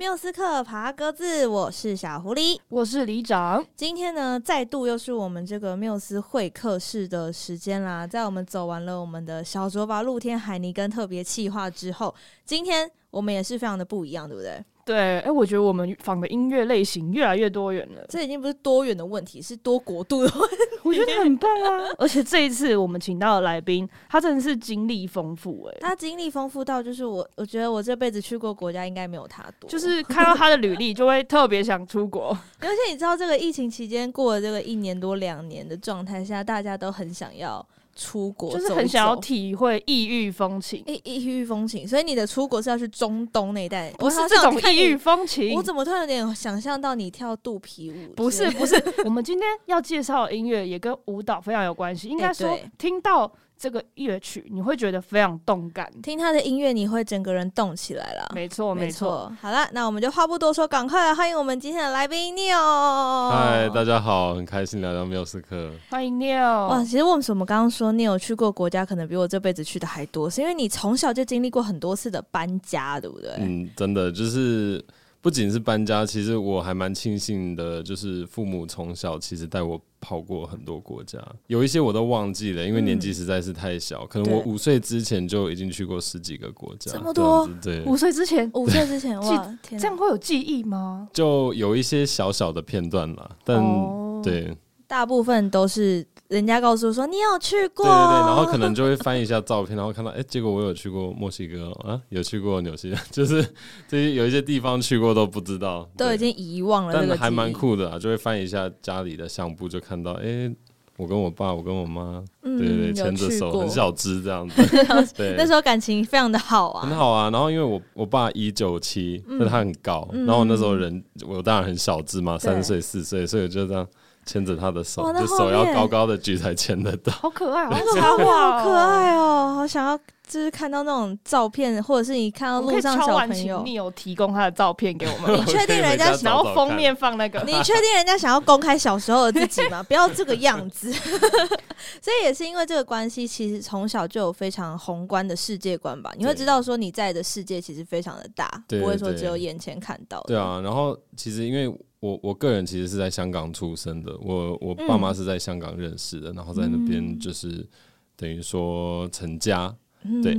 缪斯克爬鸽子，我是小狐狸，我是里长。今天呢，再度又是我们这个缪斯会客室的时间啦。在我们走完了我们的小卓拔露天海尼根特别企划之后，今天我们也是非常的不一样，对不对？对，哎、欸，我觉得我们仿的音乐类型越来越多元了。这已经不是多元的问题，是多国度的问题。我觉得很棒啊！而且这一次我们请到的来宾，他真的是经历丰富哎、欸，他经历丰富到就是我，我觉得我这辈子去过国家应该没有他多。就是看到他的履历，就会特别想出国。而且你知道，这个疫情期间过了这个一年多两年的状态下，大家都很想要。出国就是很想要体会异域风情，异异域风情，所以你的出国是要去中东那一带，不是这种异域风情。我怎么突然有点想象到你跳肚皮舞？不是不是，我们今天要介绍的音乐也跟舞蹈非常有关系。应该说，听到。这个乐曲你会觉得非常动感，听他的音乐你会整个人动起来了。没错，没错。好了，那我们就话不多说，赶快来欢迎我们今天的来宾 Neil。嗨，大家好，很开心来到缪斯克。欢迎 Neil。哇，其实为什么刚刚说 Neil 去过国家可能比我这辈子去的还多，是因为你从小就经历过很多次的搬家，对不对？嗯，真的就是。不仅是搬家，其实我还蛮庆幸的，就是父母从小其实带我跑过很多国家，有一些我都忘记了，因为年纪实在是太小，嗯、可能我五岁之前就已经去过十几个国家，这么多，对，五岁之前，五岁之前，哇，天，这样会有记忆吗？就有一些小小的片段啦，但、哦、对，大部分都是。人家告诉我说你有去过，对对对，然后可能就会翻一下照片，然后看到哎、欸，结果我有去过墨西哥啊，有去过纽西兰，就是这些有一些地方去过都不知道，都已经遗忘了。但还蛮酷的啊，就会翻一下家里的相簿，就看到哎、欸，我跟我爸，我跟我妈，嗯、对对对，牵着手，很小只这样子。对，那时候感情非常的好啊，很好啊。然后因为我我爸一九七，那他很高，嗯、然后那时候人我当然很小只嘛，三岁四岁，所以就这样。牵着他的手，就手要高高的举才牵得到。好可爱，好可爱哦！好想要，就是看到那种照片，或者是你看到路上小朋友，你有提供他的照片给我们。你确定人家想要封面放那个？你确定人家想要公开小时候的自己吗？不要这个样子。所以也是因为这个关系，其实从小就有非常宏观的世界观吧。你会知道说你在的世界其实非常的大，不会说只有眼前看到。对啊，然后其实因为。我我个人其实是在香港出生的，我我爸妈是在香港认识的，嗯、然后在那边就是等于说成家，嗯、对，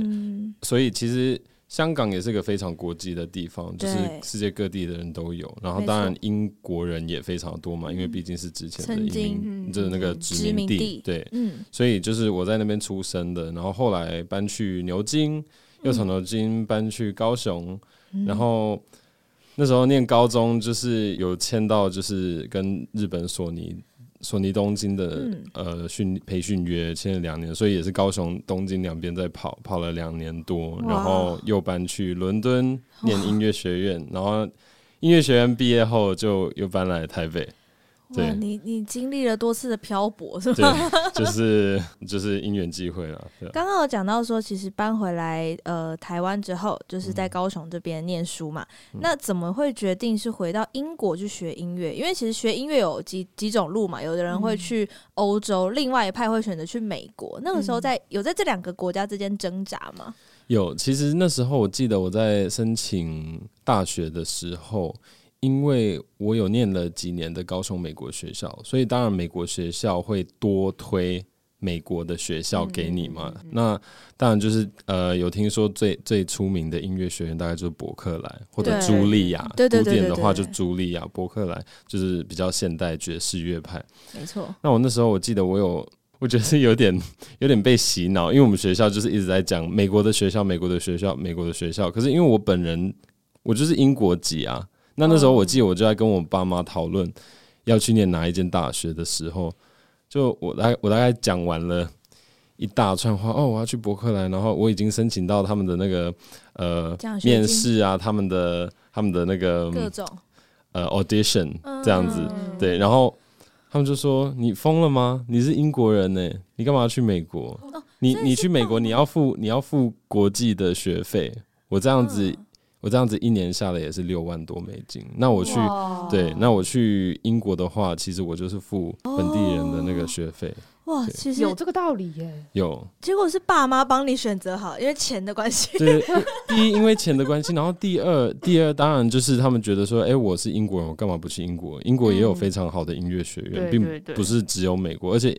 所以其实香港也是个非常国际的地方，就是世界各地的人都有，然后当然英国人也非常多嘛，因为毕竟是之前的移民，就是那个殖民地，对，嗯、所以就是我在那边出生的，然后后来搬去牛津，又从牛津搬去高雄，嗯、然后。那时候念高中，就是有签到，就是跟日本索尼、索尼东京的、嗯、呃训培训约，签了两年，所以也是高雄、东京两边在跑，跑了两年多，然后又搬去伦敦念音乐学院，然后音乐学院毕业后就又搬来台北。对，你你经历了多次的漂泊，是吧？就是就是因缘际会了。刚刚有讲到说，其实搬回来呃台湾之后，就是在高雄这边念书嘛。嗯、那怎么会决定是回到英国去学音乐？因为其实学音乐有几几种路嘛，有的人会去欧洲，嗯、另外一派会选择去美国。那个时候在有在这两个国家之间挣扎吗？有，其实那时候我记得我在申请大学的时候。因为我有念了几年的高中美国学校，所以当然美国学校会多推美国的学校给你嘛。嗯嗯嗯、那当然就是呃，有听说最最出名的音乐学院大概就是伯克莱或者茱莉亚，古典的话就茱莉亚，伯克莱就是比较现代爵士乐派。没错。那我那时候我记得我有，我觉得是有点 有点被洗脑，因为我们学校就是一直在讲美国的学校，美国的学校，美国的学校。可是因为我本人我就是英国籍啊。那那时候我记得我就在跟我爸妈讨论要去念哪一间大学的时候，就我大我大概讲完了一大串话哦，我要去伯克莱，然后我已经申请到他们的那个呃面试啊，他们的他们的那个各种呃 audition 这样子，对，然后他们就说你疯了吗？你是英国人呢，你干嘛要去美国？你你去美国你要付你要付国际的学费，我这样子。我这样子一年下来也是六万多美金。那我去，对，那我去英国的话，其实我就是付本地人的那个学费。哇，其实有这个道理耶。有，结果是爸妈帮你选择好，因为钱的关系。对，第一因为钱的关系，然后第二，第二当然就是他们觉得说，哎、欸，我是英国人，我干嘛不去英国？英国也有非常好的音乐学院，并不是只有美国，而且。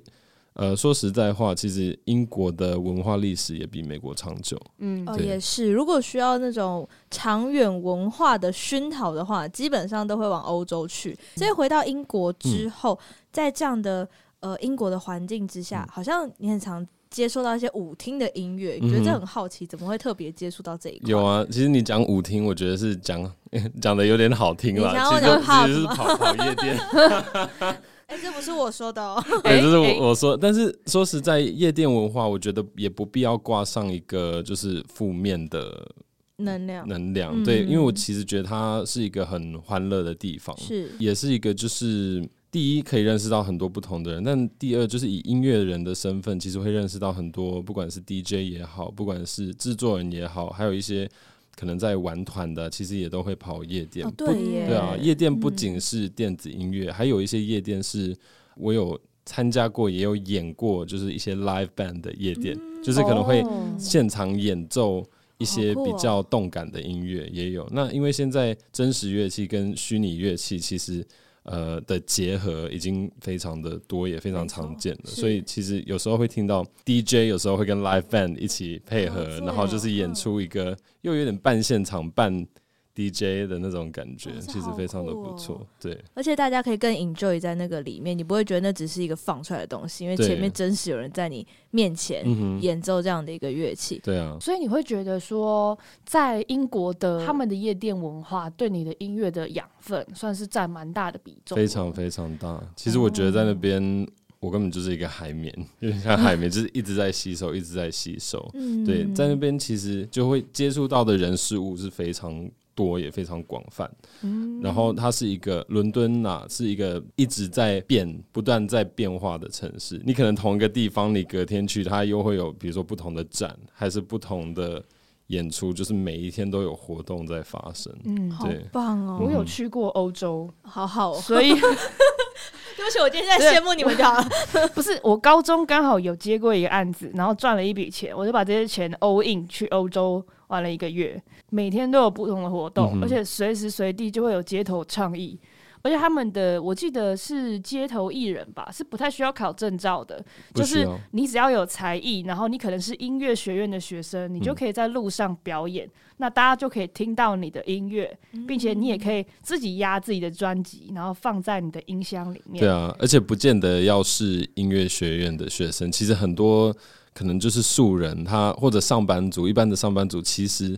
呃，说实在话，其实英国的文化历史也比美国长久。嗯，哦，也是。如果需要那种长远文化的熏陶的话，基本上都会往欧洲去。所以回到英国之后，嗯、在这样的呃英国的环境之下，好像你很常接触到一些舞厅的音乐。你觉得这很好奇，怎么会特别接触到这一块？有啊，其实你讲舞厅，我觉得是讲 讲的有点好听了。其实其实是跑跑夜店。哎、欸，这不是我说的哦。对，这是我我说。但是说实在，夜店文化，我觉得也不必要挂上一个就是负面的能量。能量，对，因为我其实觉得它是一个很欢乐的地方，是，也是一个就是第一可以认识到很多不同的人，但第二就是以音乐人的身份，其实会认识到很多，不管是 DJ 也好，不管是制作人也好，还有一些。可能在玩团的，其实也都会跑夜店。哦、对耶，对啊，夜店不仅是电子音乐，嗯，还有一些夜店是我有参加过，也有演过，就是一些 live band 的夜店，嗯，就是可能会现场演奏一些比较动感的音乐，也有，哦。那因为现在真实乐器跟虚拟乐器其实。呃的结合已经非常的多，也非常常见了。所以其实有时候会听到 DJ，有时候会跟 live band 一起配合，然后就是演出一个又有点半现场半。DJ 的那种感觉，其实非常的不错，对。而且大家可以更 enjoy 在那个里面，你不会觉得那只是一个放出来的东西，因为前面真实有人在你面前演奏这样的一个乐器。对啊，所以你会觉得说，在英国的他们的夜店文化对你的音乐的养分，算是占蛮大的比重。非常非常大。其实我觉得在那边，我根本就是一个海绵，有点像海绵，就是一直在吸收，一直在吸收。嗯对，在那边其实就会接触到的人事物是非常。多也非常广泛，嗯然后它是一个伦敦啊，是一个一直在变、不断在变化的城市。你可能同一个地方，你隔天去，它又会有比如说不同的展，还是不同的演出，就是每一天都有活动在发生。嗯，好棒哦！我有去过欧洲，好好，所以 对不起，我今天在羡慕你们就好了。不是，我高中刚好有接过一个案子，然后赚了一笔钱，我就把这些钱 all in 去欧洲。玩了一个月，每天都有不同的活动，嗯、而且随时随地就会有街头倡议。而且他们的，我记得是街头艺人吧，是不太需要考证照的，就是你只要有才艺，然后你可能是音乐学院的学生，你就可以在路上表演，嗯、那大家就可以听到你的音乐，并且你也可以自己压自己的专辑，然后放在你的音箱里面。对啊，而且不见得要是音乐学院的学生，其实很多。可能就是素人，他或者上班族，一般的上班族，其实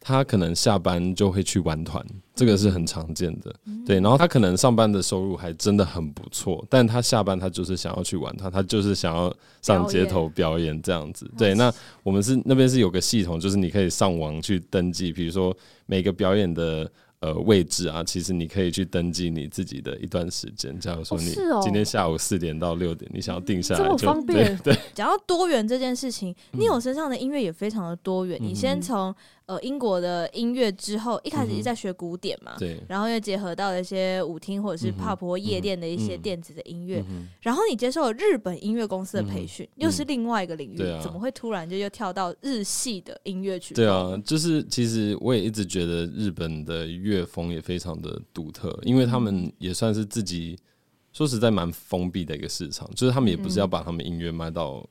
他可能下班就会去玩团，这个是很常见的。对，然后他可能上班的收入还真的很不错，但他下班他就是想要去玩团，他就是想要上街头表演这样子。对，那我们是那边是有个系统，就是你可以上网去登记，比如说每个表演的。呃，位置啊，其实你可以去登记你自己的一段时间。假如说你今天下午四点到六点，你想要定下来就，这么方便。对，讲到多元这件事情，你有身上的音乐也非常的多元。嗯、你先从。呃，英国的音乐之后，一开始是在学古典嘛，对，然后又结合到了一些舞厅或者是 pop 或夜店的一些电子的音乐，然后你接受了日本音乐公司的培训，又是另外一个领域，怎么会突然就又跳到日系的音乐曲？对啊，就是其实我也一直觉得日本的乐风也非常的独特，因为他们也算是自己说实在蛮封闭的一个市场，就是他们也不是要把他们音乐卖到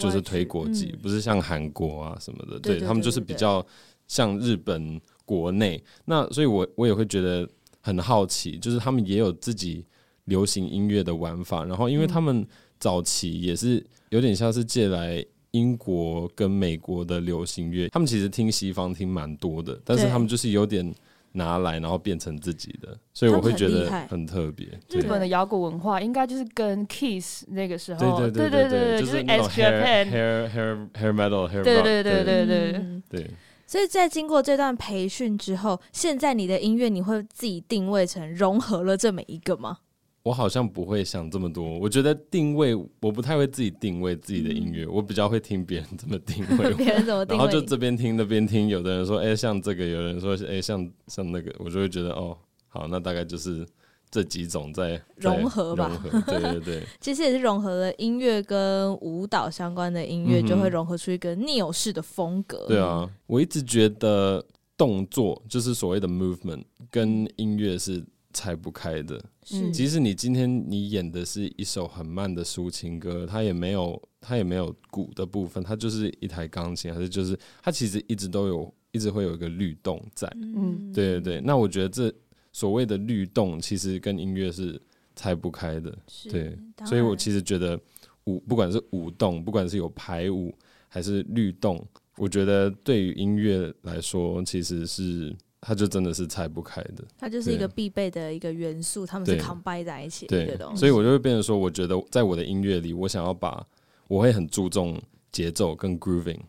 就是推国际，不是像韩国啊什么的，对他们就是比较。像日本国内，那所以我我也会觉得很好奇，就是他们也有自己流行音乐的玩法，然后因为他们早期也是有点像是借来英国跟美国的流行乐，他们其实听西方听蛮多的，但是他们就是有点拿来然后变成自己的，所以我会觉得很特别。日本的摇滚文化应该就是跟 Kiss 那个时候，对对对对对，就是那种 hair hair hair hair metal hair rock，对对对对对对对。所以在经过这段培训之后，现在你的音乐你会自己定位成融合了这么一个吗？我好像不会想这么多。我觉得定位，我不太会自己定位自己的音乐，嗯，我比较会听别人怎么定位。别人怎么定位？然后就这边听那边听，有的人说哎、欸、像这个，有人说哎、欸、像像那个，我就会觉得哦好，那大概就是这几种在 融合吧，融合，对对对，其实也是融合了音乐跟舞蹈相关的音乐，嗯、就会融合出一个 Neo 式的风格。对啊，我一直觉得动作就是所谓的 movement 跟音乐是拆不开的。是，即使你今天你演的是一首很慢的抒情歌，它也没有它也没有鼓的部分，它就是一台钢琴，还是就是它其实一直都有，一直会有一个律动在。嗯，对对对。那我觉得这。所谓的律动，其实跟音乐是拆不开的，对，所以我其实觉得舞，不管是舞动，不管是有排舞还是律动，我觉得对于音乐来说，其实是它就真的是拆不开的，它就是一个必备的一个元素，他们是 combine 在一起的一个东西，所以我就会变成说，我觉得在我的音乐里，我想要把我会很注重节奏跟 grooving。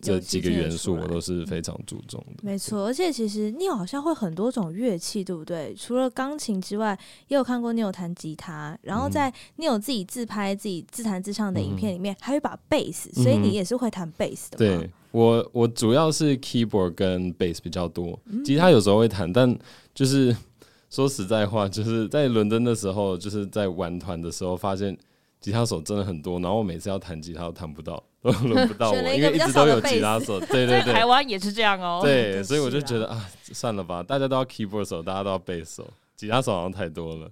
这几个元素我都是非常注重的，没错。而且其实 Neo 好像会很多种乐器，对不对？除了钢琴之外，也有看过 Neo 弹吉他。然后在 Neo 自己自拍、自己自弹自唱的影片里面，嗯、还有一把贝斯，所以你也是会弹贝斯的。对我，我主要是 keyboard 跟贝斯比较多，吉他有时候会弹，但就是说实在话，就是在伦敦的时候，就是在玩团的时候，发现吉他手真的很多，然后我每次要弹吉他都弹不到。都 轮不到我，因为一直都有吉他手。对对对，台湾也是这样哦。对，所以我就觉得啊，算了吧，大家都要 keyboard 手，大家都要贝斯手，吉他手好像太多了。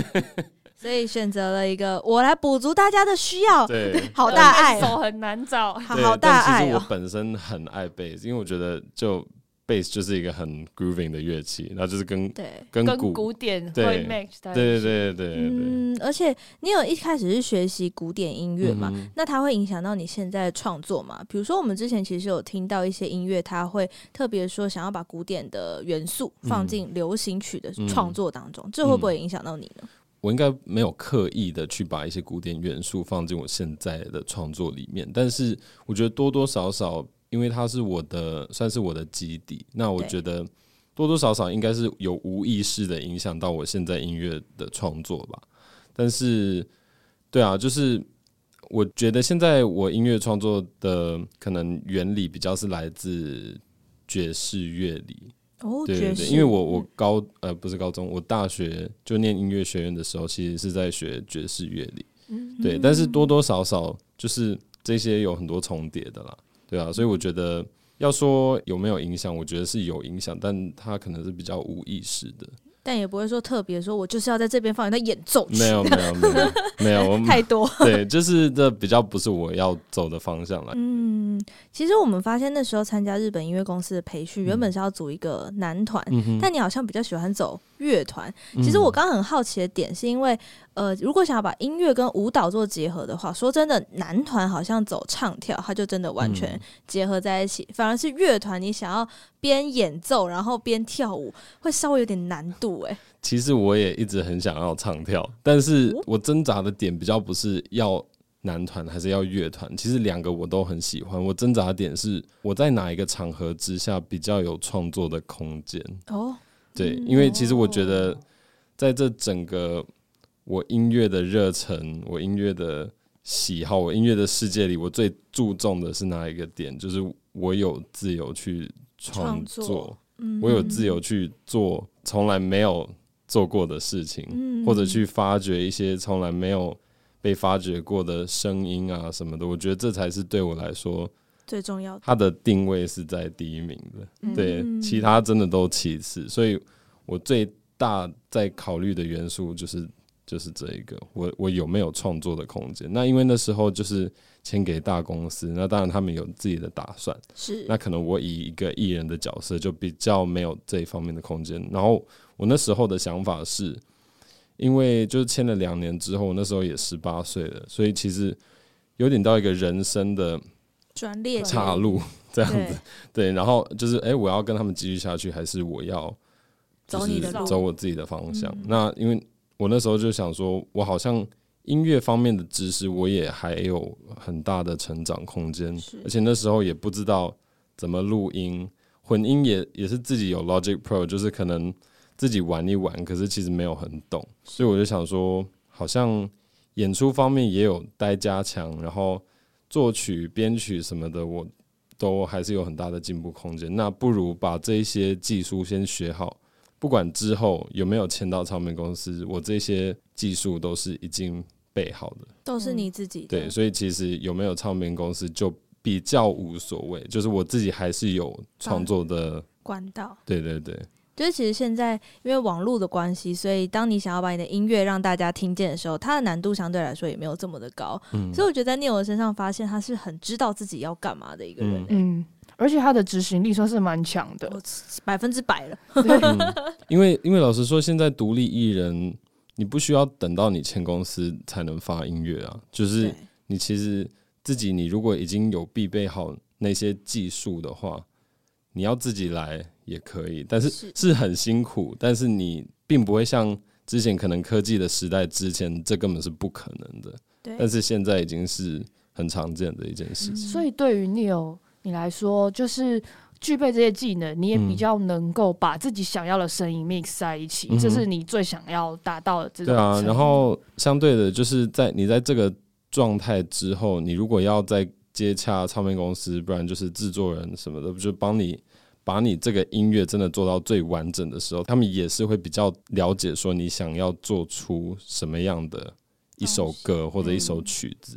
所以选择了一个，我来补足大家的需要。对，好大爱，手很难找，好大爱。其实我本身很爱贝斯，因为我觉得就。贝斯就是一个很 grooving 的乐器，然后就是跟对跟古，跟古典会 match 对对对对对，嗯，而且你有一开始是学习古典音乐嘛？嗯、那它会影响到你现在的创作吗？比如说我们之前其实有听到一些音乐，它会特别说想要把古典的元素放进流行曲的创作当中，嗯、这会不会影响到你呢？我应该没有刻意的去把一些古典元素放进我现在的创作里面，但是我觉得多多少少。因为它是我的，算是我的基底。那我觉得多多少少应该是有无意识的影响到我现在音乐的创作吧。但是，对啊，就是我觉得现在我音乐创作的可能原理比较是来自爵士乐理。哦，对对对，因为我我高呃不是高中，我大学就念音乐学院的时候，其实是在学爵士乐理。嗯，对，但是多多少少就是这些有很多重叠的啦。对啊，所以我觉得要说有没有影响，我觉得是有影响，但他可能是比较无意识的。但也不会说特别说，我就是要在这边放一个演奏曲。没有没有没有没有，太多。对，就是这比较不是我要走的方向了。嗯，其实我们发现那时候参加日本音乐公司的培训，原本是要组一个男团，嗯、但你好像比较喜欢走乐团。其实我刚刚很好奇的点是因为，呃，如果想要把音乐跟舞蹈做结合的话，说真的，男团好像走唱跳，它就真的完全结合在一起。反而是乐团，你想要边演奏然后边跳舞，会稍微有点难度哎。其实我也一直很想要唱跳，但是我挣扎的点比较不是要男团还是要乐团，其实两个我都很喜欢。我挣扎的点是我在哪一个场合之下比较有创作的空间哦。对，因为其实我觉得在这整个。我音乐的热忱，我音乐的喜好，我音乐的世界里，我最注重的是哪一个点？就是我有自由去创作，我有自由去做从来没有做过的事情，嗯、或者去发掘一些从来没有被发掘过的声音啊什么的。我觉得这才是对我来说最重要的。它的定位是在第一名的，嗯、对，其他真的都其次。所以我最大在考虑的元素就是。就是这一个，我我有没有创作的空间？那因为那时候就是签给大公司，那当然他们有自己的打算，是那可能我以一个艺人的角色就比较没有这一方面的空间。然后我那时候的想法是，因为就是签了两年之后，那时候也十八岁了，所以其实有点到一个人生的岔路这样子。对，对，然后就是哎、欸，我要跟他们继续下去，还是我要走你的走我自己的方向？那因为。我那时候就想说，我好像音乐方面的知识，我也还有很大的成长空间，而且那时候也不知道怎么录音，混音也也是自己有 Logic Pro，就是可能自己玩一玩，可是其实没有很懂，所以我就想说，好像演出方面也有待加强，然后作曲、编曲什么的，我都还是有很大的进步空间。那不如把这些技术先学好。不管之后有没有签到唱片公司，我这些技术都是已经备好的，都是你自己的。对，所以其实有没有唱片公司就比较无所谓，就是我自己还是有创作的管道。对对对。就是其实现在因为网络的关系，所以当你想要把你的音乐让大家听见的时候，它的难度相对来说也没有这么的高。嗯，所以我觉得在 Neil 的身上发现他是很知道自己要干嘛的一个人。嗯，而且他的执行力算是蛮强的，百分之百了。嗯，因为因为老实说，现在独立艺人你不需要等到你签公司才能发音乐啊，就是你其实自己你如果已经有必备好那些技术的话，你要自己来。也可以，但是是很辛苦，但是你并不会像之前可能科技的时代之前，这根本是不可能的。对，但是现在已经是很常见的一件事情。所以对于 Neil 你来说，就是具备这些技能，你也比较能够把自己想要的声音 mix 在一起，嗯、这是你最想要达到的这种。对啊，然后相对的，就是在你在这个状态之后，你如果要再接洽唱片公司，不然就是制作人什么的，就帮你。把你这个音乐真的做到最完整的时候，他们也是会比较了解说你想要做出什么样的一首歌或者一首曲子。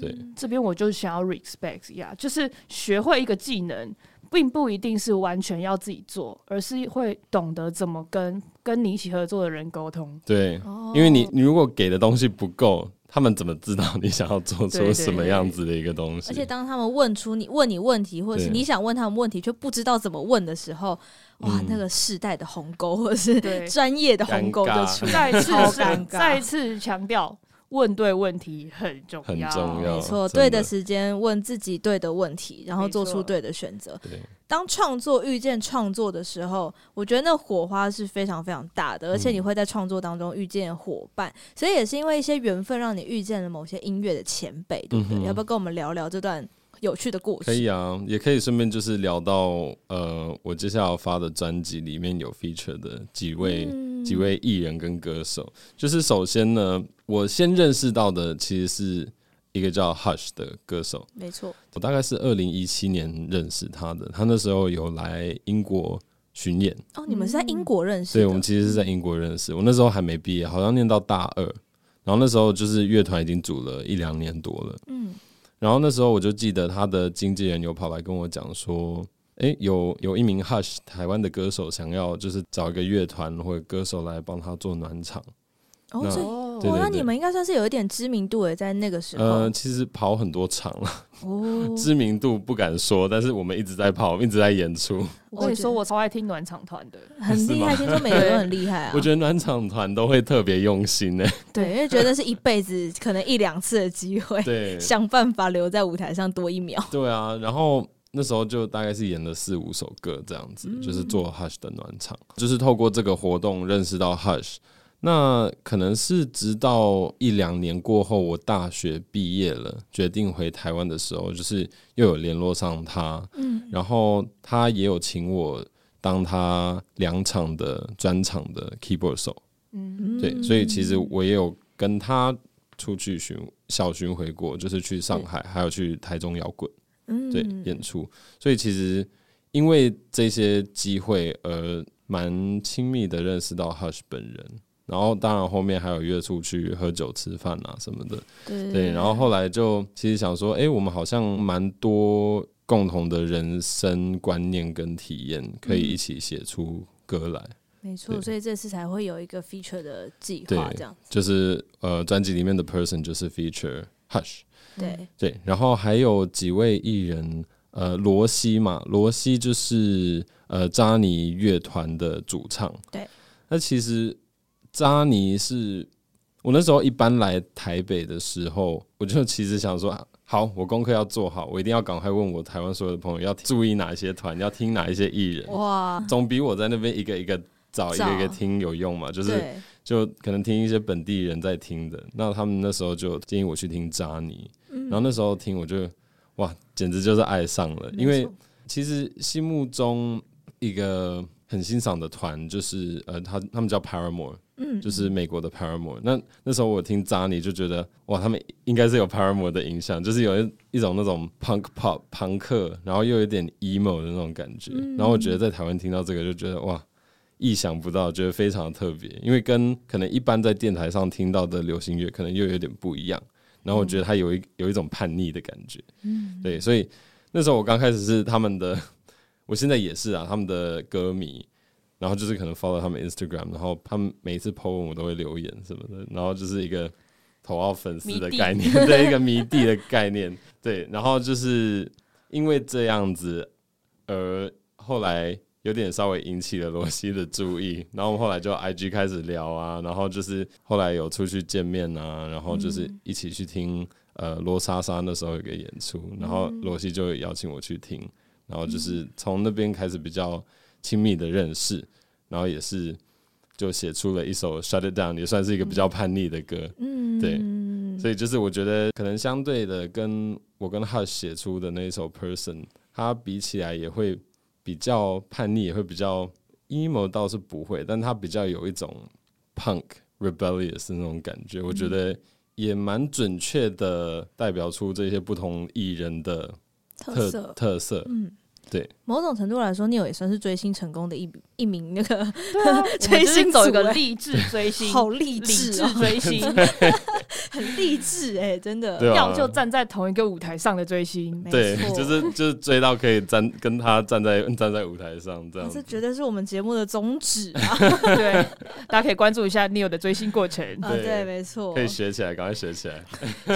对，这边我就想要 respect 一下，就是学会一个技能，并不一定是完全要自己做，而是会懂得怎么跟跟你一起合作的人沟通。对，因为你你如果给的东西不够。他们怎么知道你想要做出什么样子的一个东西？而且当他们问出你问你问题，或者是你想问他们问题却不知道怎么问的时候，哇，那个世代的鸿沟或者是 专业的鸿沟就出来，再次再次强调。问对问题很重要，很重要，没错，对的时间问自己对的问题，然后做出对的选择。当创作遇见创作的时候，我觉得那火花是非常非常大的，而且你会在创作当中遇见伙伴，嗯，所以也是因为一些缘分，让你遇见了某些音乐的前辈，对不对？嗯，要不要跟我们聊聊这段有趣的故事？可以啊，也可以顺便就是聊到呃，我接下来要发的专辑里面有 feature 的几位。嗯几位艺人跟歌手，就是首先呢，我先认识到的其实是一个叫 Hush 的歌手，没错，我大概是二零一七年认识他的，他那时候有来英国巡演。哦，你们是在英国认识？对，我们其实是在英国认识。我那时候还没毕业，好像念到大二，然后那时候就是乐团已经组了一两年多了，嗯，然后那时候我就记得他的经纪人有跑来跟我讲说。诶、欸，有有一名 Hush 台湾的歌手想要就是找一个乐团或者歌手来帮他做暖场。哦，所以哦，那你们应该算是有一点知名度诶，在那个时候。呃，其实跑很多场了。哦，知名度不敢说，但是我们一直在跑，一直在演出。我跟你说，我超爱听暖场团的，很 厉害。听说每个人都很厉害啊。我觉得暖场团都会特别用心诶。对，因为觉得是一辈子可能一两次的机会，对，想办法留在舞台上多一秒。对啊，然后。那时候就大概是演了四五首歌这样子，嗯、就是做 Hush 的暖场，就是透过这个活动认识到 Hush。那可能是直到一两年过后，我大学毕业了，决定回台湾的时候，就是又有联络上他，嗯，然后他也有请我当他两场的专场的 keyboard 手，嗯，对，所以其实我也有跟他出去巡小巡回过，就是去上海，还有去台中摇滚。嗯。对，演出，所以其实因为这些机会而蛮亲密的认识到 Hush 本人，然后当然后面还有约出去喝酒吃饭啊什么的，对，对，然后后来就其实想说，哎，我们好像蛮多共同的人生观念跟体验，可以一起写出歌来。没错，所以这次才会有一个 feature 的计划，这样就是呃，专辑里面的 person 就是 feature Hush。对对，然后还有几位艺人，呃，罗西嘛，罗西就是呃扎尼乐团的主唱。对，那其实渣尼是我那时候一般来台北的时候，我就其实想说，好，我功课要做好，我一定要赶快问我台湾所有的朋友要注意哪些团，要听哪一些艺人。哇，总比我在那边一个一个找一个一个听有用嘛，就是。就可能听一些本地人在听的，那他们那时候就建议我去听扎尼，嗯，然后那时候听我就哇，简直就是爱上了，因为其实心目中一个很欣赏的团就是呃，他他们叫 Paramore，嗯，就是美国的 Paramore。那那时候我听渣尼就觉得哇，他们应该是有 Paramore 的影响，就是有一一种那种 punk pop 朋克，然后又有点 emo 的那种感觉。然后我觉得在台湾听到这个就觉得哇。意想不到，觉得非常特别，因为跟可能一般在电台上听到的流行乐可能又有点不一样。然后我觉得他有一有一种叛逆的感觉，嗯，对，所以那时候我刚开始是他们的，我现在也是啊，他们的歌迷。然后就是可能 follow 他们 Instagram，然后他们每一次 po 文我都会留言什么的，然后就是一个头号粉丝的概念，对，一个迷弟的概念，对，然后就是因为这样子，而后来有点稍微引起了罗西的注意，然后我们后来就 IG 开始聊啊，然后就是后来有出去见面啊，然后就是一起去听呃罗莎莎那时候有个演出，然后罗西就邀请我去听，然后就是从那边开始比较。亲密的认识，然后也是就写出了一首《Shut It Down》，也算是一个比较叛逆的歌。嗯，对，所以就是我觉得可能相对的，跟我跟 Hush 写出的那一首《Person》，它比起来也会比较叛逆，也会比较 emo，倒是不会，但它比较有一种 punk rebellious 那种感觉。我觉得也蛮准确的代表出这些不同艺人的特特色。特色嗯。对，某种程度来说，Neil 也算是追星成功的一笔一名那个、啊、追星走一个励志追星，好励志、啊、追星，很励志哎，真的，啊、要就站在同一个舞台上的追星，对，就是就是追到可以站跟他站在站在舞台上这样，这绝对是我们节目的宗旨啊！对，大家可以关注一下 Neil 的追星过程，啊、对，没错，可以学起来，赶快学起来。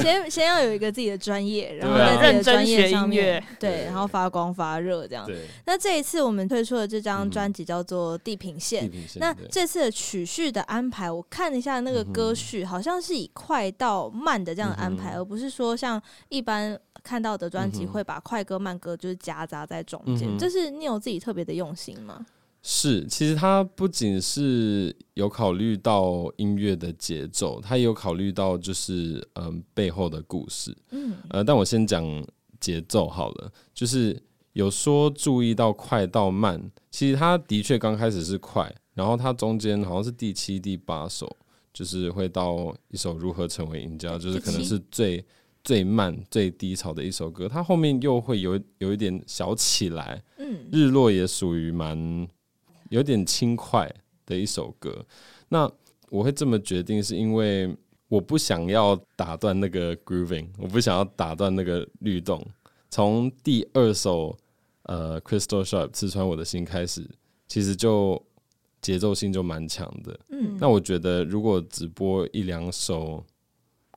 先先要有一个自己的专业，然后在认真学音乐，对，然后发光发热。这样，那这一次我们推出的这张专辑叫做《地平线》。那这次的曲序的安排，我看了一下那个歌序，好像是以快到慢的这样的安排，而不是说像一般看到的专辑会把快歌慢歌就是夹杂在中间。这是 Neil 自己特别的用心吗？是，其实他不仅是有考虑到音乐的节奏，他也有考虑到就是嗯背后的故事。嗯，呃，但我先讲节奏好了，就是。有说注意到快到慢，其实他的确刚开始是快，然后他中间好像是第七、第八首，就是会到一首如何成为赢家，就是可能是最最慢、最低潮的一首歌。他后面又会有有一点小起来，嗯，日落也属于蛮有点轻快的一首歌。那我会这么决定，是因为我不想要打断那个 grooving，我不想要打断那个律动。从第二首。呃，Crystal Sharp 刺穿我的心开始，其实就节奏性就蛮强的。嗯，那我觉得如果只播一两首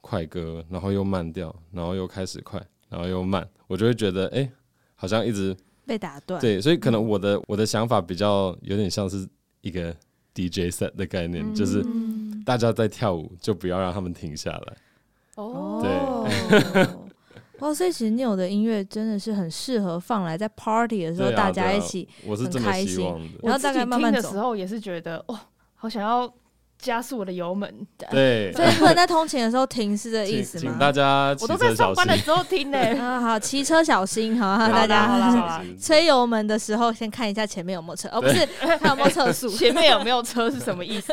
快歌，然后又慢掉，然后又开始快，然后又慢，我就会觉得，哎、欸，好像一直被打断。对，所以可能我的我的想法比较有点像是一个 DJ set 的概念，嗯、就是大家在跳舞，就不要让他们停下来。哦，对。哇，所以其实 Neil 的音乐真的是很适合放来在 party 的时候，大家一起很开心。然后大概慢慢的时候，也是觉得哇，好想要。加速我的油门，对，所以不能在通勤的时候停，是这意思吗？请大家，我都在上班的时候停呢。啊，好，骑车小心，好，大家好啦 好啦。吹油门的时候先看一下前面有没有车，哦，不是，看有没有测速，前面有没有车是什么意思？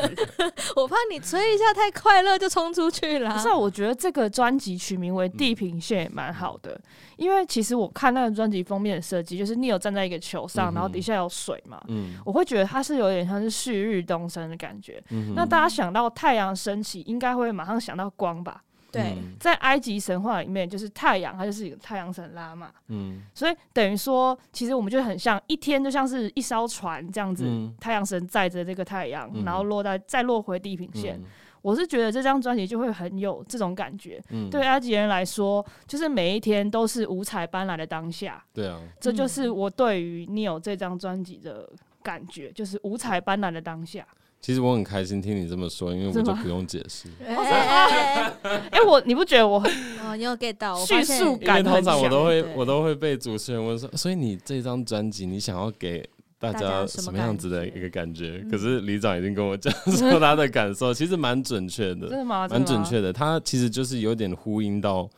我怕你吹一下太快乐就冲出去了。是啊，我觉得这个专辑取名为《地平线》也蛮好的。因为其实我看那个专辑封面的设计，就是 Neil 站在一个球上，然后底下有水嘛，嗯、我会觉得它是有点像是旭日东升的感觉。那大家想到太阳升起，应该会马上想到光吧？对，嗯、在埃及神话里面，就是太阳，它就是一个太阳神拉嘛。嗯，所以等于说，其实我们就很像一天，就像是一艘船这样子，嗯、太阳神载着这个太阳，然后落在再落回地平线。嗯我是觉得这张专辑就会很有这种感觉，嗯、对埃及人来说，就是每一天都是五彩斑斓的当下。对啊，这就是我对于 Neil 这张专辑的感觉，就是五彩斑斓的当下。其实我很开心听你这么说，因为我就不用解释。哎，我你不觉得我很哦，你有 get 到叙述感？因为通常我都会我都会被主持人问说，所以你这张专辑你想要给？大家什么样子的一个感觉？可是李长已经跟我讲说他的感受，其实蛮准确的，真的吗？蛮准确的。他其实就是有点呼应到，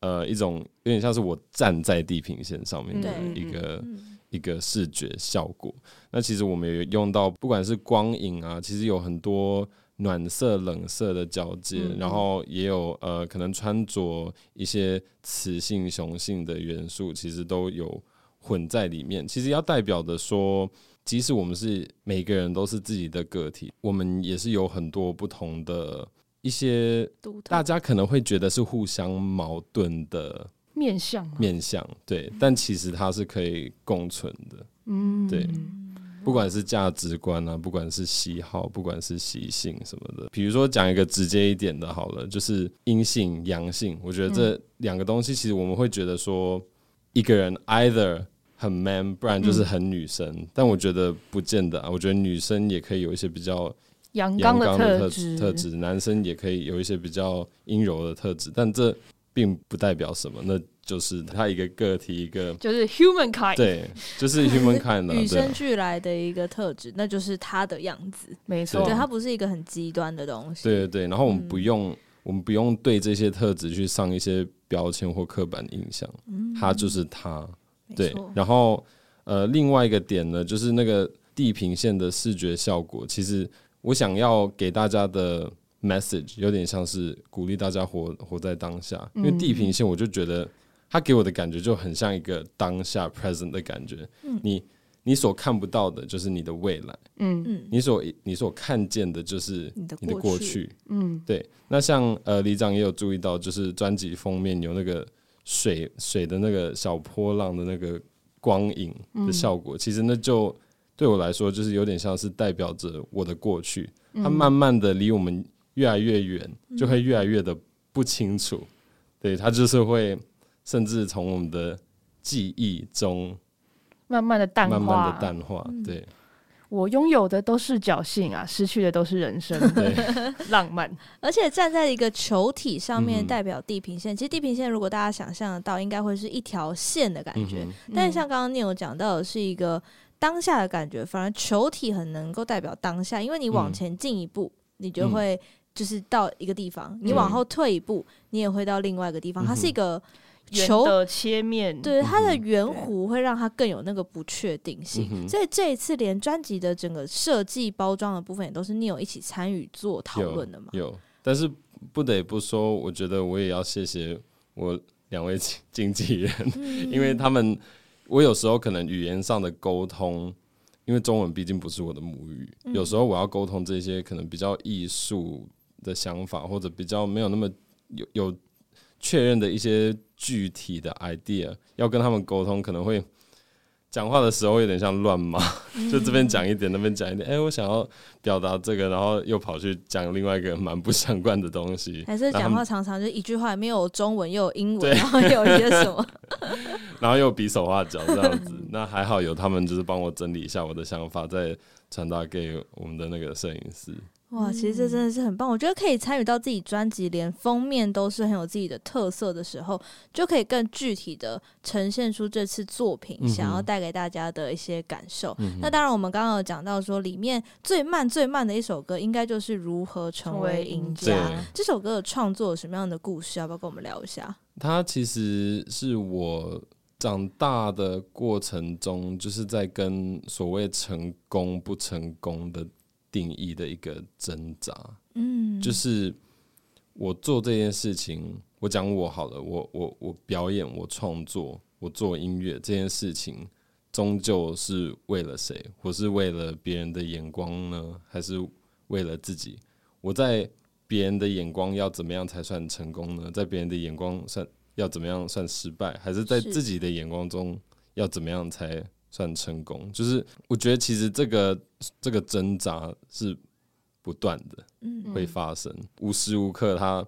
呃，一种有点像是我站在地平线上面的一个一个视觉效果。那其实我们也用到，不管是光影啊，其实有很多暖色、冷色的交界，然后也有呃，可能穿着一些雌性、雄性的元素，其实都有。混在里面，其实要代表的说，即使我们是每个人都是自己的个体，我们也是有很多不同的一些，大家可能会觉得是互相矛盾的面向，面向对，但其实它是可以共存的，嗯，对，不管是价值观啊，不管是喜好，不管是习性什么的，比如说讲一个直接一点的，好了，就是阴性、阳性，我觉得这两个东西，其实我们会觉得说，一个人 either。很 man，不然就是很女生。嗯、但我觉得不见得啊，我觉得女生也可以有一些比较阳刚的特质，特质，男生也可以有一些比较阴柔的特质。但这并不代表什么，那就是他一个个体，一个就是 human kind，对，就是 human kind，与生俱来的一个特质，那就是他的样子，没错，对，它不是一个很极端的东西。对对对，然后我们不用，嗯、我们不用对这些特质去上一些标签或刻板印象，嗯、他就是他。对，然后呃，另外一个点呢，就是那个地平线的视觉效果。其实我想要给大家的 message 有点像是鼓励大家活活在当下，因为地平线我就觉得它给我的感觉就很像一个当下 present 的感觉。嗯，你你所看不到的就是你的未来，嗯。嗯，你所你所看见的就是你的过去，嗯，对。那像呃，李长也有注意到，就是专辑封面有那个。水水的那个小波浪的那个光影的效果，嗯、其实那就对我来说，就是有点像是代表着我的过去，嗯、它慢慢的离我们越来越远，就会越来越的不清楚。嗯、对，它就是会甚至从我们的记忆中慢慢的淡化，慢慢的淡化。对。嗯我拥有的都是侥幸啊，失去的都是人生。对，浪漫。而且站在一个球体上面代表地平线，嗯、其实地平线如果大家想象得到，应该会是一条线的感觉。嗯、但是像刚刚 Neil 讲到的是一个当下的感觉，反而球体很能够代表当下，因为你往前进一步，嗯、你就会就是到一个地方；嗯、你往后退一步，你也会到另外一个地方。它是一个。球的切面，对它的圆弧会让它更有那个不确定性，嗯、所以这一次连专辑的整个设计包装的部分也都是 Neil 一起参与做讨论的嘛。有，但是不得不说，我觉得我也要谢谢我两位 经纪人，嗯、因为他们我有时候可能语言上的沟通，因为中文毕竟不是我的母语，嗯、有时候我要沟通这些可能比较艺术的想法，或者比较没有那么有有。确认的一些具体的 idea，要跟他们沟通，可能会讲话的时候有点像乱码，嗯、就这边讲一点，那边讲一点。哎、欸，我想要表达这个，然后又跑去讲另外一个蛮不相关的东西。还是讲话常常就一句话，没有中文又有英文，然后又有一些什么，然后又比手画脚这样子。那还好有他们，就是帮我整理一下我的想法，再传达给我们的那个摄影师。哇，其实这真的是很棒。我觉得可以参与到自己专辑，连封面都是很有自己的特色的时候，就可以更具体的呈现出这次作品想要带给大家的一些感受。嗯、那当然，我们刚刚有讲到说，里面最慢最慢的一首歌，应该就是如何成为赢家。这首歌的创作有什么样的故事？要不要跟我们聊一下？它其实是我长大的过程中，就是在跟所谓成功不成功的。定义的一个挣扎，嗯，就是我做这件事情，我讲我好了，我我我表演，我创作，我做音乐这件事情，终究是为了谁？我是为了别人的眼光呢，还是为了自己？我在别人的眼光要怎么样才算成功呢？在别人的眼光算要怎么样算失败？还是在自己的眼光中要怎么样才？算成功，就是我觉得其实这个这个挣扎是不断的，嗯会发生，无时无刻，它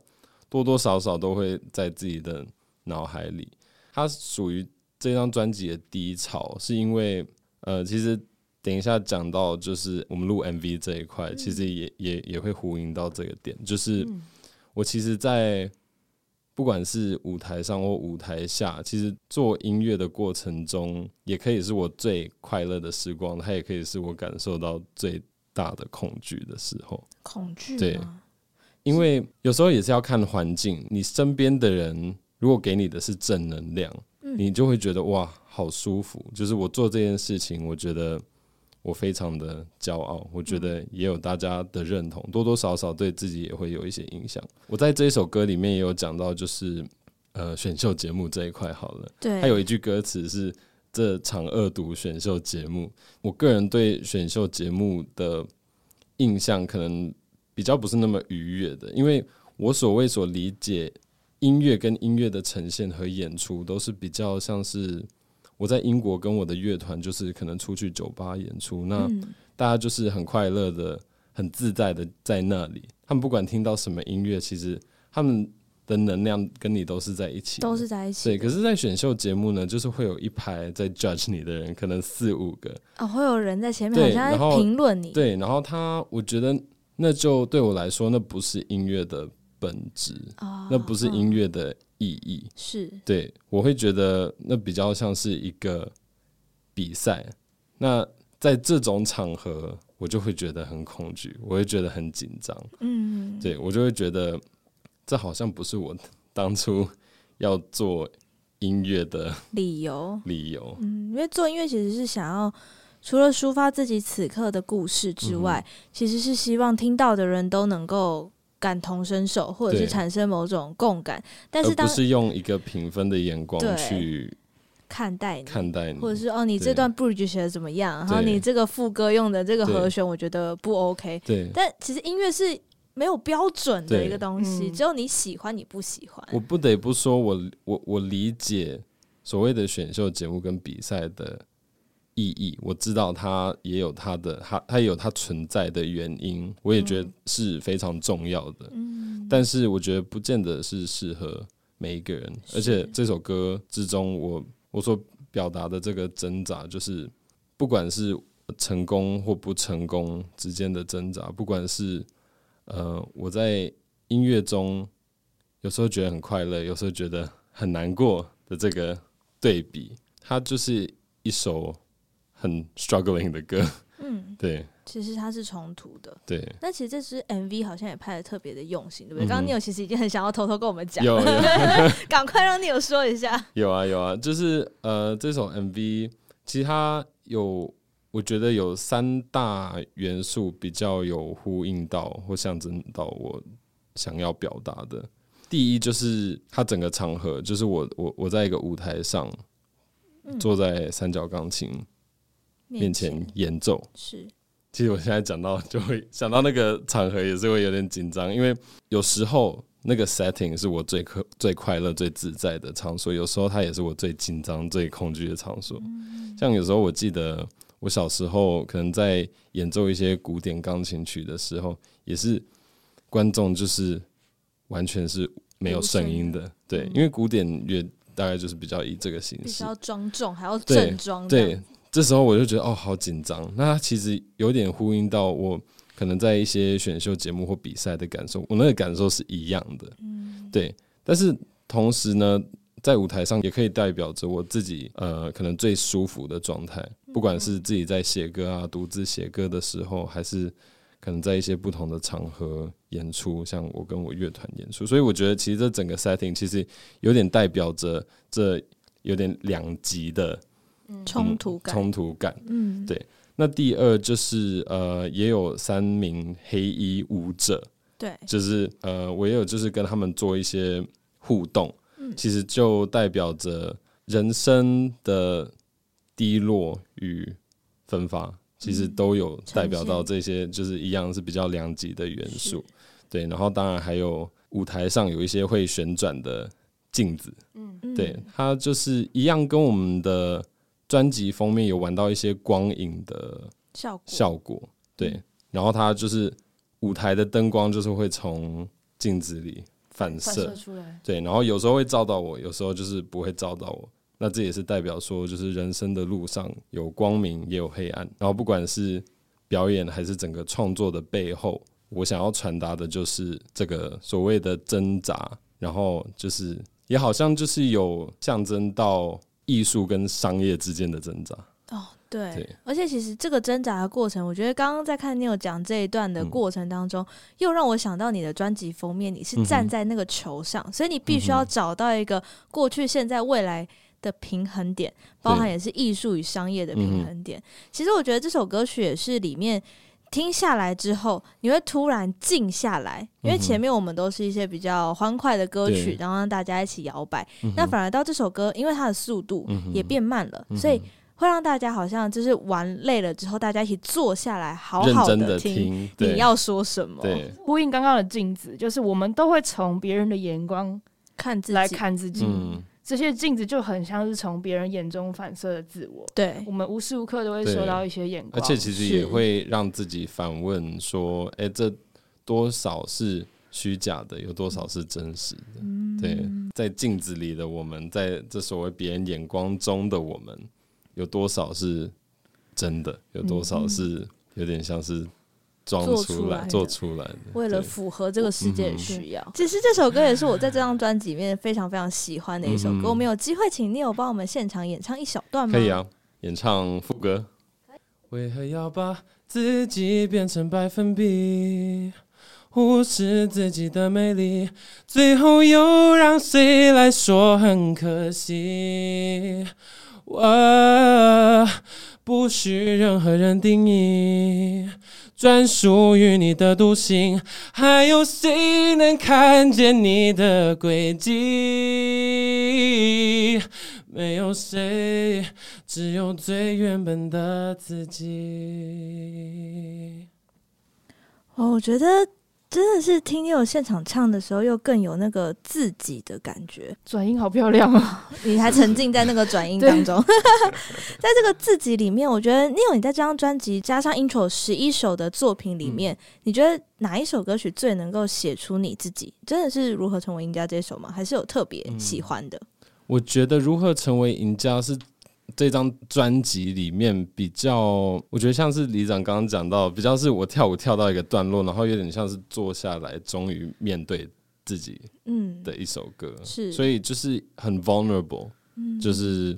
多多少少都会在自己的脑海里。它属于这张专辑的低潮，是因为呃，其实等一下讲到就是我们录 MV 这一块，其实也也也会呼应到这个点，就是我其实，在。不管是舞台上或舞台下，其实做音乐的过程中，也可以是我最快乐的时光，它也可以是我感受到最大的恐惧的时候。恐惧，对，因为有时候也是要看环境。你身边的人如果给你的是正能量，你就会觉得哇，好舒服。就是我做这件事情，我觉得。我非常的骄傲，我觉得也有大家的认同，多多少少对自己也会有一些影响。我在这一首歌里面也有讲到，就是呃选秀节目这一块好了，对，还有一句歌词是这场恶毒选秀节目。我个人对选秀节目的印象可能比较不是那么愉悦的，因为我所谓所理解音乐跟音乐的呈现和演出，都是比较像是我在英国跟我的乐团，就是可能出去酒吧演出，那大家就是很快乐的、很自在的在那里。他们不管听到什么音乐，其实他们的能量跟你都是在一起，都是在一起。对，可是，在选秀节目呢，就是会有一排在 judge 你的人，可能四五个哦，会有人在前面，好像在评论你。对，然后他，我觉得那就对我来说，那不是音乐的本质，哦，那不是音乐的意义。嗯，是，对，我会觉得那比较像是一个比赛。那在这种场合，我就会觉得很恐惧，我会觉得很紧张。嗯，对，我就会觉得。这好像不是我当初要做音乐的理由。理由，嗯，因为做音乐其实是想要除了抒发自己此刻的故事之外，嗯、其实是希望听到的人都能够感同身受，或者是产生某种共感。但是当，不是用一个评分的眼光去看待你，看待你，或者是哦，你这段 bridge 写的怎么样？然后你这个副歌用的这个和弦，我觉得不 OK。对，但其实音乐是。没有标准的一个东西，嗯、只有你喜欢，你不喜欢。我不得不说我，我我我理解所谓的选秀节目跟比赛的意义，我知道它也有它的，它它有它存在的原因，我也觉得是非常重要的。嗯，但是我觉得不见得是适合每一个人，而且这首歌之中我，我我所表达的这个挣扎，就是不管是成功或不成功之间的挣扎，不管是。呃，我在音乐中有时候觉得很快乐，有时候觉得很难过的这个对比，它就是一首很 struggling 的歌。嗯，对，其实它是冲突的。对，那其实这支 MV 好像也拍的特别的用心，对不对？刚刚 Neil 其实已经很想要偷偷跟我们讲，有，赶快让 Neil 说一下。有啊，有啊，就是呃，这首 MV 其实它有。我觉得有三大元素比较有呼应到或象征到我想要表达的。第一就是它整个场合，就是我我我在一个舞台上，坐在三角钢琴面前演奏。是，其实我现在讲到就会想到那个场合也是会有点紧张，因为有时候那个 setting 是我最快最快乐最自在的场所，有时候它也是我最紧张最恐惧的场所。像有时候我记得。我小时候可能在演奏一些古典钢琴曲的时候，也是观众就是完全是没有声音的，对，因为古典乐大概就是比较以这个形式，比较庄重，还要正装。对，这时候我就觉得哦，好紧张。那其实有点呼应到我可能在一些选秀节目或比赛的感受，我那个感受是一样的。嗯，对。但是同时呢，在舞台上也可以代表着我自己，呃，可能最舒服的状态。不管是自己在写歌啊，独自写歌的时候，还是可能在一些不同的场合演出，像我跟我乐团演出。所以我觉得，其实这整个 setting 其实有点代表着这有点两极的冲突感。冲突感，嗯，对。那第二就是呃，也有三名黑衣舞者，对，就是呃，我也有就是跟他们做一些互动。嗯。其实就代表着人生的低落与分发，其实都有代表到这些，就是一样是比较两极的元素。对，然后当然还有舞台上有一些会旋转的镜子，嗯，对，它就是一样跟我们的专辑封面有玩到一些光影的效果，效果，对，然后它就是舞台的灯光就是会从镜子里。反射出来，对，然后有时候会照到我，有时候就是不会照到我。那这也是代表说，就是人生的路上有光明也有黑暗。然后不管是表演还是整个创作的背后，我想要传达的就是这个所谓的挣扎。然后就是也好像就是有象征到艺术跟商业之间的挣扎。哦。对，对，而且其实这个挣扎的过程，我觉得刚刚在看 Neil 讲这一段的过程当中，嗯、又让我想到你的专辑封面，你是站在那个球上，嗯、所以你必须要找到一个过去、现在、未来的平衡点，包含也是艺术与商业的平衡点。其实我觉得这首歌曲也是里面听下来之后，你会突然静下来，因为前面我们都是一些比较欢快的歌曲，然后让大家一起摇摆。那反而到这首歌，因为它的速度也变慢了，所以会让大家好像就是玩累了之后，大家一起坐下来，好好的听你要说什么。呼应刚刚的镜子，就是我们都会从别人的眼光看自己，来看自己。这些镜子就很像是从别人眼中反射的自我。对，我们无时无刻都会受到一些眼光，而且其实也会让自己反问说：“哎，这多少是虚假的，有多少是真实的？”嗯、对，在镜子里的我们，在这所谓别人眼光中的我们，有多少是真的？有多少是有点像是？做出来，做出来的，为了符合这个世界的需要。其实这首歌也是我在这张专辑里面非常非常喜欢的一首歌。我们有机会请 Neil 帮我们现场演唱一小段吗？可以啊，演唱副歌。为何要把自己变成百分比，忽视自己的美丽，最后又让谁来说很可惜？我不需任何人定义。专属于你的独行，还有谁能看见你的轨迹？没有谁，只有最原本的自己。哦，我觉得。真的是听 Neil 现场唱的时候，又更有那个自己的感觉。转音好漂亮啊！你还沉浸在那个转音 当中，在这个自己里面，我觉得 Neil 你在这张专辑加上 intro 十一首的作品里面，嗯、你觉得哪一首歌曲最能够写出你自己？真的是如何成为赢家这首吗？还是有特别喜欢的？嗯、我觉得如何成为赢家是。这张专辑里面比较，我觉得像是李长刚刚讲到，比较是我跳舞跳到一个段落，然后有点像是坐下来，终于面对自己，嗯，的一首歌，是，所以就是很 vulnerable，嗯，就是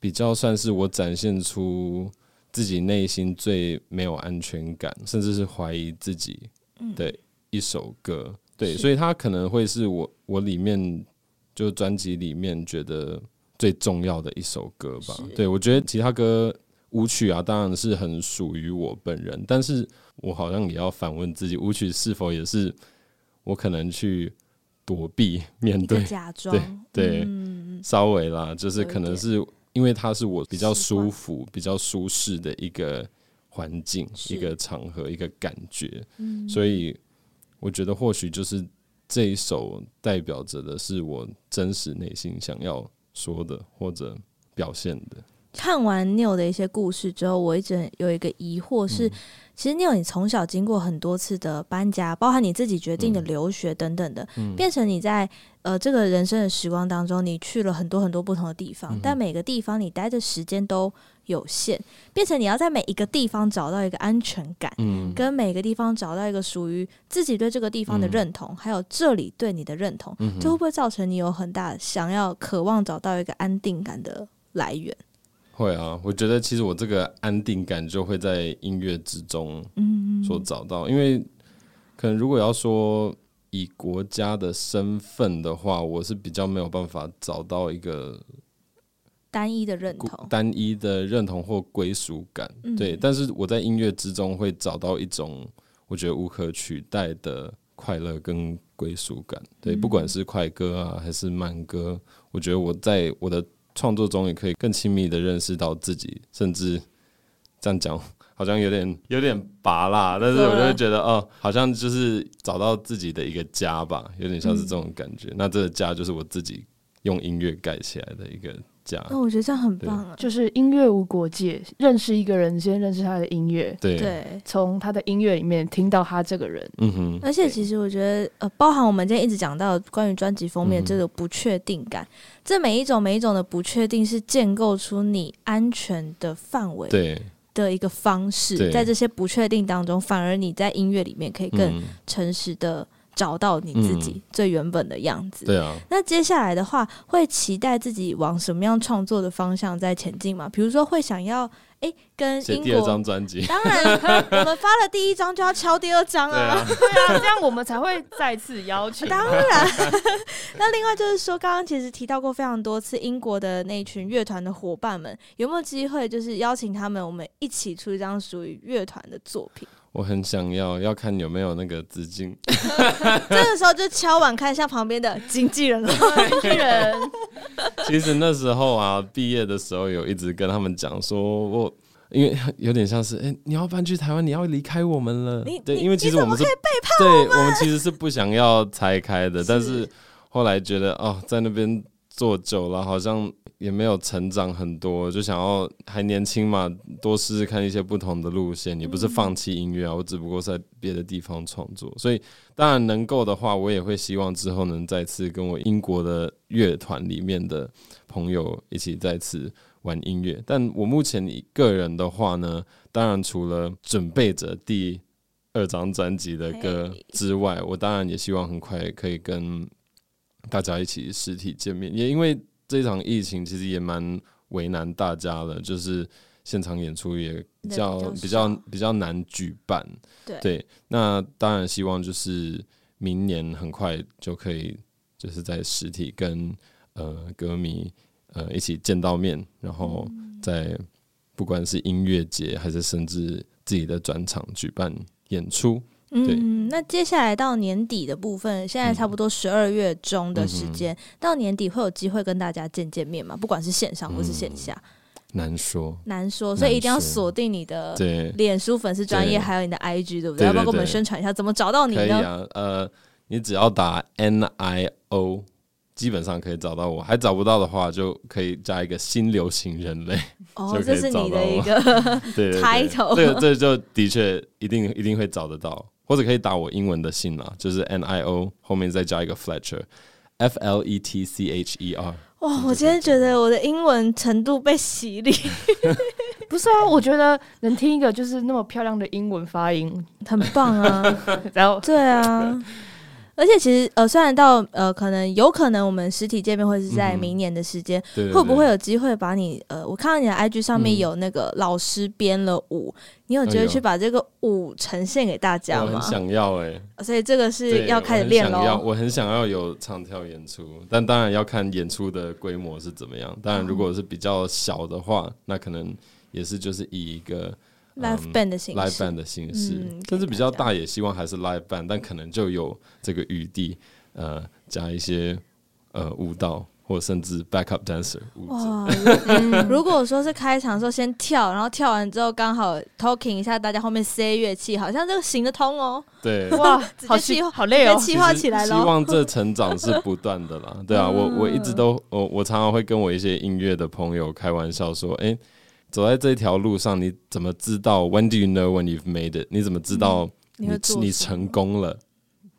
比较算是我展现出自己内心最没有安全感，甚至是怀疑自己的一首歌，对，所以它可能会是我我里面就专辑里面觉得。最重要的一首歌吧，对，我觉得其他歌舞曲啊，当然是很属于我本人，但是我好像也要反问自己，舞曲是否也是我可能去躲避面对，假装。对对，嗯、稍微啦，就是可能是因为它是我比较舒服、比较舒适的一个环境、一个场合、一个感觉，嗯、所以我觉得或许就是这一首代表着的是我真实内心想要。说的或者表现的。看完 Neil 的一些故事之后，我一直有一个疑惑是：嗯、其实 Neil 你从小经过很多次的搬家，包含你自己决定的留学等等的，嗯、变成你在呃这个人生的时光当中，你去了很多很多不同的地方，嗯、但每个地方你待的时间都有限，变成你要在每一个地方找到一个安全感，嗯，跟每个地方找到一个属于自己对这个地方的认同，嗯、还有这里对你的认同，这、嗯、哼会不会造成你有很大想要渴望找到一个安定感的来源？会啊，我觉得其实我这个安定感就会在音乐之中，嗯，所找到。嗯、因为可能如果要说以国家的身份的话，我是比较没有办法找到一个单一的认同、单一的认同或归属感。嗯、对，但是我在音乐之中会找到一种我觉得无可取代的快乐跟归属感。对，嗯、不管是快歌啊还是慢歌，我觉得我在我的。创作中也可以更亲密的认识到自己，甚至这样讲好像有点有点拔啦，但是我就会觉得哦、呃，好像就是找到自己的一个家吧，有点像是这种感觉。嗯、那这个家就是我自己用音乐盖起来的一个。那我觉得这样很棒啊！就是音乐无国界，认识一个人先认识他的音乐，对，从他的音乐里面听到他这个人。嗯哼。而且其实我觉得，呃，包含我们今天一直讲到关于专辑封面这个不确定感，嗯、这每一种每一种的不确定，是建构出你安全的范围的一个方式。在这些不确定当中，反而你在音乐里面可以更诚实的。找到你自己最原本的样子。嗯、对啊。那接下来的话，会期待自己往什么样创作的方向在前进吗？比如说，会想要哎、欸，跟英国第二张专辑。当然，我们发了第一张就要敲第二张啊。对啊，这样我们才会再次邀请。当然。那另外就是说，刚刚其实提到过非常多次英国的那群乐团的伙伴们，有没有机会就是邀请他们，我们一起出一张属于乐团的作品？我很想要，要看有没有那个资金。这个时候就敲碗看一下旁边的经纪人了。经纪人，其实那时候啊，毕业的时候有一直跟他们讲说，我因为有点像是，哎、欸，你要搬去台湾，你要离开我们了。你对，因为其实我们是背叛我们，对，我们其实是不想要拆开的，是但是后来觉得哦，在那边做久了，好像。也没有成长很多，就想要还年轻嘛，多试试看一些不同的路线。也不是放弃音乐啊，我只不过在别的地方创作。所以当然能够的话，我也会希望之后能再次跟我英国的乐团里面的朋友一起再次玩音乐。但我目前一个人的话呢，当然除了准备着第二张专辑的歌之外，我当然也希望很快可以跟大家一起实体见面，也因为。这场疫情其实也蛮为难大家的，就是现场演出也比较比较比较难举办。对，对，那当然希望就是明年很快就可以，就是在实体跟呃歌迷呃一起见到面，然后在不管是音乐节还是甚至自己的专场举办演出。嗯，那接下来到年底的部分，现在差不多十二月中的时间，嗯、到年底会有机会跟大家见见面吗？不管是线上或是线下，嗯、难说，难说，所以一定要锁定你的脸书粉丝专业，还有你的 IG，对不对？要不要给我们宣传一下怎么找到你呢？可以啊，呃，你只要打 NIO，基本上可以找到我。还找不到的话，就可以加一个新流行人类，哦，这是你的一个 title，这个这就的确一定一定会找得到。或者可以打我英文的信啦，就是 N I O 后面再加一个 Fletcher，F L E T C H E R。哇，我今天觉得我的英文程度被洗礼。不是啊，我觉得能听一个就是那么漂亮的英文发音，很棒啊。然后，对啊。而且其实呃，虽然到呃，可能有可能我们实体见面会是在明年的时间，嗯、对对对，会不会有机会把你呃，我看到你的 IG 上面有那个老师编了舞，嗯、你有机会去把这个舞呈现给大家吗？我很想要哎、欸，所以这个是要开始练了。我很想要有唱跳演出，但当然要看演出的规模是怎么样。当然，如果是比较小的话，嗯、那可能也是就是以一个。Live band 的形式，Live band 的形式，甚至比较大，也希望还是 Live band，但可能就有这个余地，呃，加一些呃舞蹈，或甚至 backup dancer。哇，嗯、如果说是 开场的时候先跳，然后跳完之后刚好 talking 一下，大家后面塞乐器，好像这个行得通哦。对，哇，好气，好累哦，气化起来了。希望这成长是不断的啦。对啊，我我一直都我我常常会跟我一些音乐的朋友开玩笑说，哎、欸。走在这条路上，你怎么知道？When do you know when you've made it？你怎么知道你你，你成功了？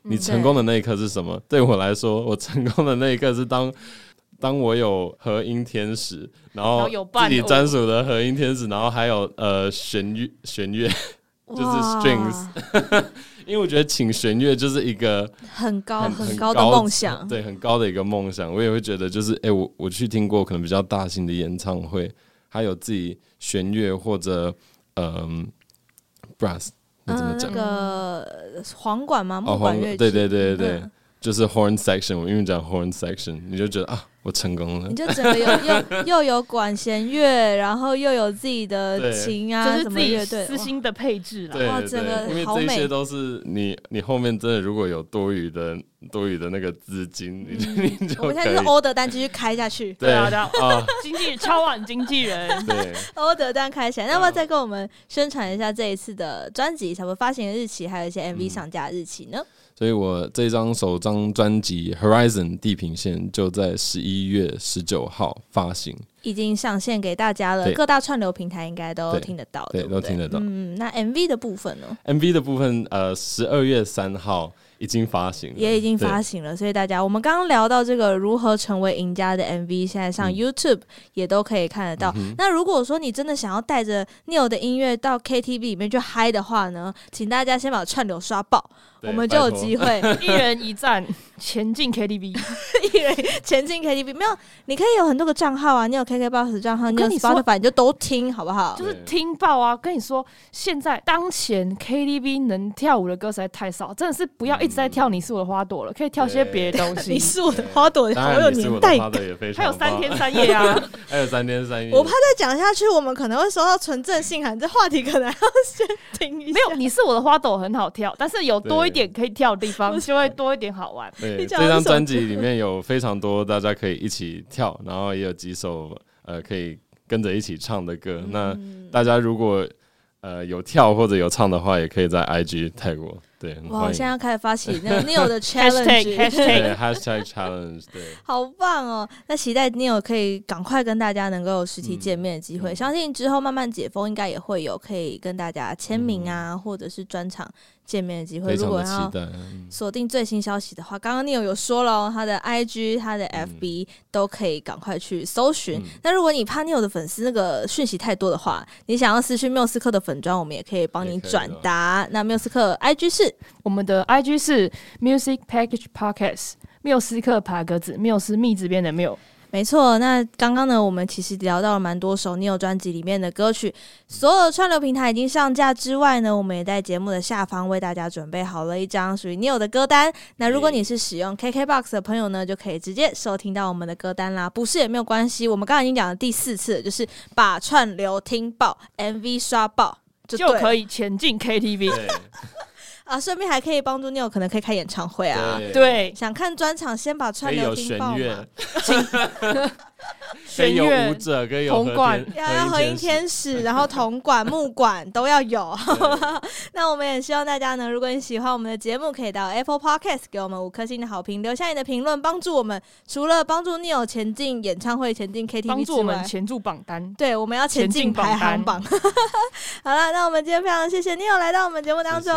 你成功的那一刻是什么？对，对我来说，我成功的那一刻是当当我有和音天使，然后自己专属的和音天使，然后还有呃弦乐弦乐，就是 strings。因为我觉得请弦乐就是一个很高很高的梦想，对，很高的一个梦想。我也会觉得，就是哎、欸，我我去听过可能比较大型的演唱会。还有自己弦乐或者嗯，brass，那怎么讲？那个簧管吗？木管乐器？对对对对对，就是 horn section。我因为讲 horn section，你就觉得啊。我成功了，你就整个有 又又有管弦乐，然后又有自己的琴啊，什么乐队，私心的配置了。哇，整个因为这些都是你你后面真的如果有多余的多余的那个资金，你就 你就我们现在就是 order 单继续开下去。对啊，啊，经纪超晚经纪人，对，order 单开起来。那要不要再跟我们宣传一下这一次的专辑，什么发行日期，还有一些 MV 上架日期呢？所以我这张首张专辑《Horizon 地平线》就在十一月十九号发行，已经上线给大家了。各大串流平台应该都听得到，对，都听得到。嗯，那 MV 的部分呢？MV 的部分，呃，十二月三号。已经发行了，也已经发行了，所以大家，我们刚刚聊到这个如何成为赢家的 MV，现在上 YouTube 也都可以看得到。嗯、那如果说你真的想要带着 Neil 的音乐到 KTV 里面去嗨的话呢，请大家先把串流刷爆，对我们就有机会 一人一站前进 KTV，一人前进 KTV。没有，你可以有很多个账号啊，你有 KKBOX 账号，跟你 Spotify 你就都听好不好？就是听爆啊！跟你说，现在当前 KTV 能跳舞的歌实在太少，真的是不要一直在跳《你是我的花朵》了，可以跳些别的东西。你是我的花朵，好有年代感。还有三天三夜啊，还有三天三夜。我怕再讲下去，我们可能会收到纯正信函，这话题可能要先停一下。没有，你是我的花朵很好跳，但是有多一点可以跳的地方，就会多一点好玩。对，这张专辑里面有非常多大家可以一起跳，然后也有几首呃可以跟着一起唱的歌。那大家如果呃有跳或者有唱的话，也可以在 IG tag 我。对，哇！现在要开始发起那个 Neil 的 challenge，hashtag hashtag challenge，对，好棒哦！那期待 Neil 可以赶快跟大家能够有实体见面的机会。嗯、相信之后慢慢解封，应该也会有可以跟大家签名啊，嗯、或者是专场见面的机会。如果要锁定最新消息的话，刚刚 Neil 有说了，他的 IG、他的 FB 都可以赶快去搜寻。嗯、那如果你怕 Neil 的粉丝那个讯息太多的话，你想要私讯缪斯克的粉砖，我们也可以帮你转达。那缪斯克 IG 是。我们的 IG 是 Music Package Podcast，缪斯克爬格子，缪斯密字边的缪，没错。那刚刚呢，我们其实聊到了蛮多首 Neil 专辑里面的歌曲，所有的串流平台已经上架之外呢，我们也在节目的下方为大家准备好了一张属于 Neil 的歌单。那如果你是使用 KKBOX 的朋友呢，就可以直接收听到我们的歌单啦。不是也没有关系，我们刚刚已经讲了第四次，就是把串流听爆，MV 刷爆，就，就可以前进 KTV。啊，顺便还可以帮助 Neil，可能可以开演唱会啊。对，对想看专场，先把串流听爆嘛。可以有舞者，可以有铜管，要要和音天使，然后铜管、木管都要有 那我们也希望大家呢，如果你喜欢我们的节目，可以到 Apple Podcast 给我们五颗星的好评，留下你的评论，帮助我们。除了帮助 Neil 前进演唱会、前进 KTV 之外，帮助我们前进榜单。对，我们要前进排行榜。好了，那我们今天非常谢谢 Neil 来到我们节目当中，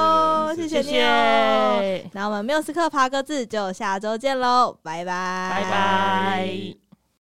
谢谢 Neil。那我们缪斯克爬格子就下周见喽，拜拜，拜拜。